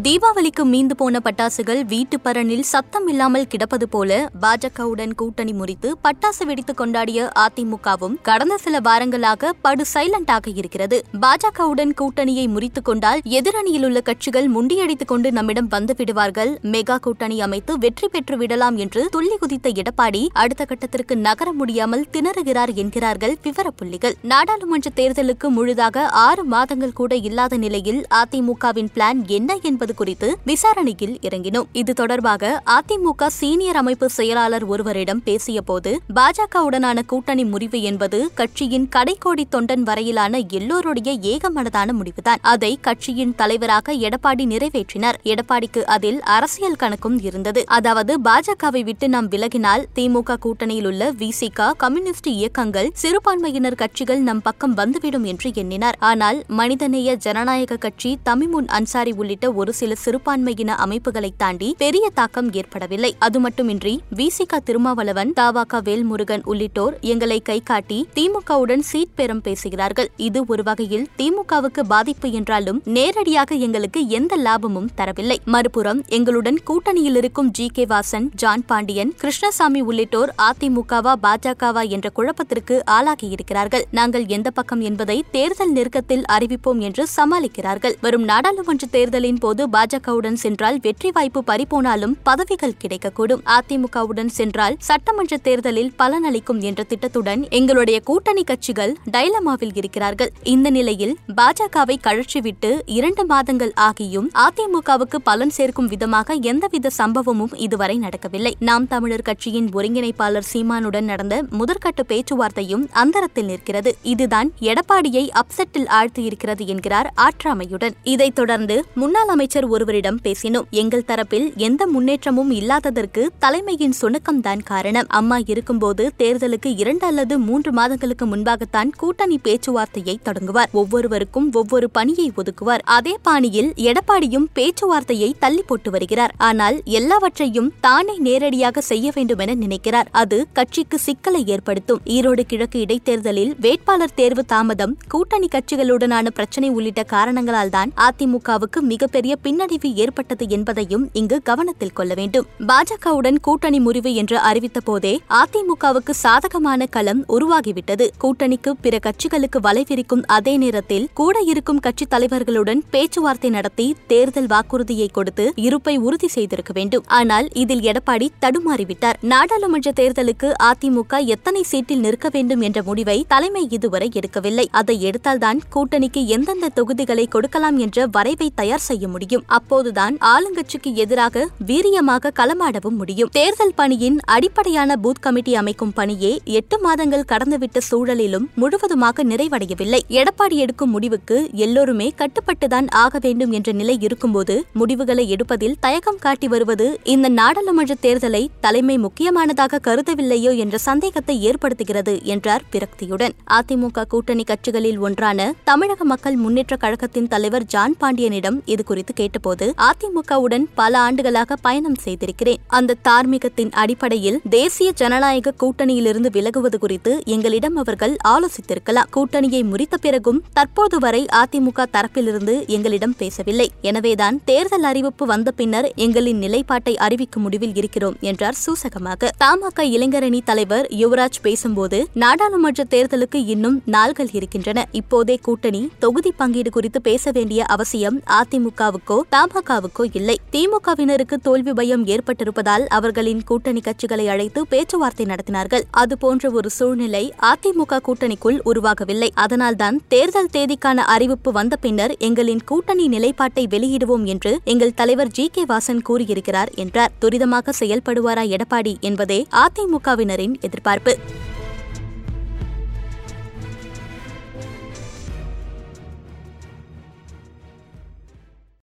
தீபாவளிக்கு மீந்து போன பட்டாசுகள் வீட்டு பரனில் சத்தம் இல்லாமல் கிடப்பது போல பாஜகவுடன் கூட்டணி முறித்து பட்டாசு வெடித்து கொண்டாடிய அதிமுகவும் கடந்த சில வாரங்களாக படு சைலண்டாக இருக்கிறது. பாஜகவுடன் கூட்டணியை முறித்துக் கொண்டால் எதிரணியில் உள்ள கட்சிகள் முண்டியடித்துக் கொண்டு நம்மிடம் வந்து விடுவார்கள். மெகா கூட்டணி அமைத்து வெற்றி பெற்று விடலாம் என்று துள்ளி குதித்த எடப்பாடி அடுத்த கட்டத்திற்கு நகர முடியாமல் திணறுகிறார் என்கிறார்கள் விவரப்புள்ளிகள். நாடாளுமன்ற தேர்தலுக்கு முழுதாக ஆறு மாதங்கள் கூட இல்லாத நிலையில் அதிமுகவின் பிளான் என்ன என்பது குறித்து விசாரணையில் இறங்கினோம். இது தொடர்பாக அதிமுக சீனியர் அமைப்பு செயலாளர் ஒருவரிடம் பேசிய போது பாஜகவுடனான கூட்டணி முறிவு என்பது கட்சியின் கடைக்கோடி தொண்டன் வரையிலான எல்லோருடைய ஏகமனதான முடிவுதான். அதை கட்சியின் தலைவராக எடப்பாடி நிறைவேற்றினார். எடப்பாடிக்கு அதில் அரசியல் கணக்கும் இருந்தது. அதாவது பாஜகவை விட்டு நாம் விலகினால் திமுக கூட்டணியில் உள்ள விசிக கம்யூனிஸ்ட் இயக்கங்கள் சிறுபான்மையினர் கட்சிகள் நம் பக்கம் வந்துவிடும் என்று எண்ணினார். ஆனால் மனிதநேய ஜனநாயக கட்சி தமிமுன் அன்சாரி உள்ளிட்ட ஒரு சில சிறுபான்மையின அமைப்புகளை தாண்டி பெரிய தாக்கம் ஏற்படவில்லை. அது மட்டுமின்றி விசிக திருமாவளவன் தாவாக வேல்முருகன் உள்ளிட்டோர் எங்களை கை காட்டி திமுகவுடன் சீட் பெறும் பேசுகிறார்கள். இது ஒரு வகையில் திமுகவுக்கு பாதிப்பு என்றாலும் நேரடியாக எங்களுக்கு எந்த லாபமும் தரவில்லை. மறுபுறம் எங்களுடன் கூட்டணியில் இருக்கும் G. K. Vasan John Pandian Krishnasamy உள்ளிட்டோர் அதிமுகவா பாஜகவா என்ற குழப்பத்திற்கு ஆளாகியிருக்கிறார்கள். நாங்கள் எந்த பக்கம் என்பதை தேர்தல் நெருக்கத்தில் அறிவிப்போம் என்று சமாளிக்கிறார்கள். வரும் நாடாளுமன்ற தேர்தலின் போது பாஜகவுடன் சென்றால் வெற்றி வாய்ப்பு பறிபோனாலும் பதவிகள் கிடைக்கக்கூடும். அதிமுகவுடன் சென்றால் சட்டமன்ற தேர்தலில் பலனளிக்கும் என்ற திட்டத்துடன் எங்களுடைய கூட்டணி கட்சிகள் டைலமாவில் இருக்கிறார்கள். இந்த நிலையில் பாஜகவை கழற்றிவிட்டு இரண்டு மாதங்கள் ஆகியும் அதிமுகவுக்கு பலன் சேர்க்கும் விதமாக எந்தவித சம்பவமும் இதுவரை நடக்கவில்லை. நாம் தமிழர் கட்சியின் ஒருங்கிணைப்பாளர் சீமானுடன் நடந்த முதற்கட்ட பேச்சுவார்த்தையும் அந்தரத்தில் நிற்கிறது. இதுதான் எடப்பாடியை அப்செட்டில் ஆழ்த்தியிருக்கிறது என்கிறார் ஆற்றாமையுடன். இதைத் தொடர்ந்து முன்னாள் அமைச்சர் ஒருவரிடம் பேசினோம். எங்கள் தரப்பில் எந்த முன்னேற்றமும் இல்லாததற்கு தலைமையின் சுணக்கம்தான் காரணம். அம்மா இருக்கும்போது தேர்தலுக்கு இரண்டு அல்லது மூன்று மாதங்களுக்கு முன்பாகத்தான் கூட்டணி பேச்சுவார்த்தையை தொடங்குவார். ஒவ்வொருவருக்கும் ஒவ்வொரு பணியை ஒதுக்குவார். அதே பாணியில் எடப்பாடியும் பேச்சுவார்த்தையை தள்ளி போட்டு வருகிறார். ஆனால் எல்லாவற்றையும் தானே நேரடியாக செய்ய வேண்டும் என நினைக்கிறார். அது கட்சிக்கு சிக்கலை ஏற்படுத்தும். ஈரோடு கிழக்கு இடைத்தேர்தலில் வேட்பாளர் தேர்வு தாமதம் கூட்டணி கட்சிகளுடனான பிரச்சினை உள்ளிட்ட காரணங்களால் தான் அதிமுகவுக்கு மிகப்பெரிய பின்னடைவு ஏற்பட்டது என்பதையும் இங்கு கவனத்தில் கொள்ள வேண்டும். பாஜகவுடன் கூட்டணி முறிவு என்று அறிவித்த போதே அதிமுகவுக்கு சாதகமான களம் உருவாகிவிட்டது. கூட்டணிக்கு பிற கட்சிகளுக்கு வலைவிரிக்கும் அதே நேரத்தில் கூட இருக்கும் கட்சித் தலைவர்களுடன் பேச்சுவார்த்தை நடத்தி தேர்தல் வாக்குறுதியை கொடுத்து இருப்பை உறுதி செய்திருக்க வேண்டும். ஆனால் இதில் எடப்பாடி தடுமாறிவிட்டார். நாடாளுமன்ற தேர்தலுக்கு அதிமுக எத்தனை சீட்டில் நிற்க வேண்டும் என்ற முடிவை தலைமை இதுவரை எடுக்கவில்லை. அதை எடுத்தால்தான் கூட்டணிக்கு எந்தெந்த தொகுதிகளை கொடுக்கலாம் என்ற வரைவை தயார் செய்ய முடியும். அப்போதுதான் ஆளுங்கட்சிக்கு எதிராக வீரியமாக களமாடவும் முடியும். தேர்தல் பணியின் அடிப்படையான பூத் கமிட்டி அமைக்கும் பணியே எட்டு மாதங்கள் கடந்துவிட்ட சூழலிலும் முழுவதுமாக நிறைவடையவில்லை. எடப்பாடி எடுக்கும் முடிவுக்கு எல்லோருமே கட்டுப்பட்டுதான் ஆக வேண்டும் என்ற நிலை இருக்கும்போது முடிவுகளை எடுப்பதில் தயக்கம் காட்டி வருவது இந்த நாடாளுமன்ற தேர்தலை தலைமை முக்கியமானதாக கருதவில்லையோ என்ற சந்தேகத்தை ஏற்படுத்துகிறது என்றார் விரக்தியுடன். அதிமுக கூட்டணி கட்சிகளில் ஒன்றான தமிழக மக்கள் முன்னேற்ற கழகத்தின் தலைவர் ஜான் பாண்டியனிடம் இது குறித்து கேட்டபோது அதிமுகவுடன் பல ஆண்டுகளாக பயணம் செய்திருக்கிறேன். அந்த தார்மீகத்தின் அடிப்படையில் தேசிய ஜனநாயக கூட்டணியிலிருந்து விலகுவது குறித்து எங்களிடம் அவர்கள் ஆலோசித்திருக்கலாம். கூட்டணியை முறித்த பிறகும் தற்போது வரை அதிமுக தரப்பிலிருந்து எங்களிடம் பேசவில்லை. எனவேதான் தேர்தல் அறிவிப்பு வந்த பின்னர் எங்களின் நிலைப்பாட்டை அறிவிக்கும் முடிவில் இருக்கிறோம் என்றார் சூசகமாக. தமாக இளைஞரணி தலைவர் யுவராஜ் பேசும்போது நாடாளுமன்ற தேர்தலுக்கு இன்னும் நாள்கள் இருக்கின்றன. இப்போதே கூட்டணி தொகுதி பங்கீடு குறித்து பேச வேண்டிய அவசியம் அதிமுகவுக்கு தமாகவுக்கோ இல்லை. திமுகவினருக்கு தோல்வி பயம் ஏற்பட்டிருப்பதால் அவர்களின் கூட்டணி கட்சிகளை அழைத்து பேச்சுவார்த்தை நடத்தினார்கள். அதுபோன்ற ஒரு சூழ்நிலை அதிமுக கூட்டணிக்குள் உருவாகவில்லை. அதனால்தான் தேர்தல் தேதிக்கான அறிவிப்பு வந்த பின்னர் எங்களின் கூட்டணி நிலைப்பாட்டை வெளியிடுவோம் என்று எங்கள் தலைவர் ஜி. கே. வாசன் கூறியிருக்கிறார் என்றார். துரிதமாக செயல்படுவாரா எடப்பாடி என்பதே அதிமுகவினரின் எதிர்பார்ப்பு.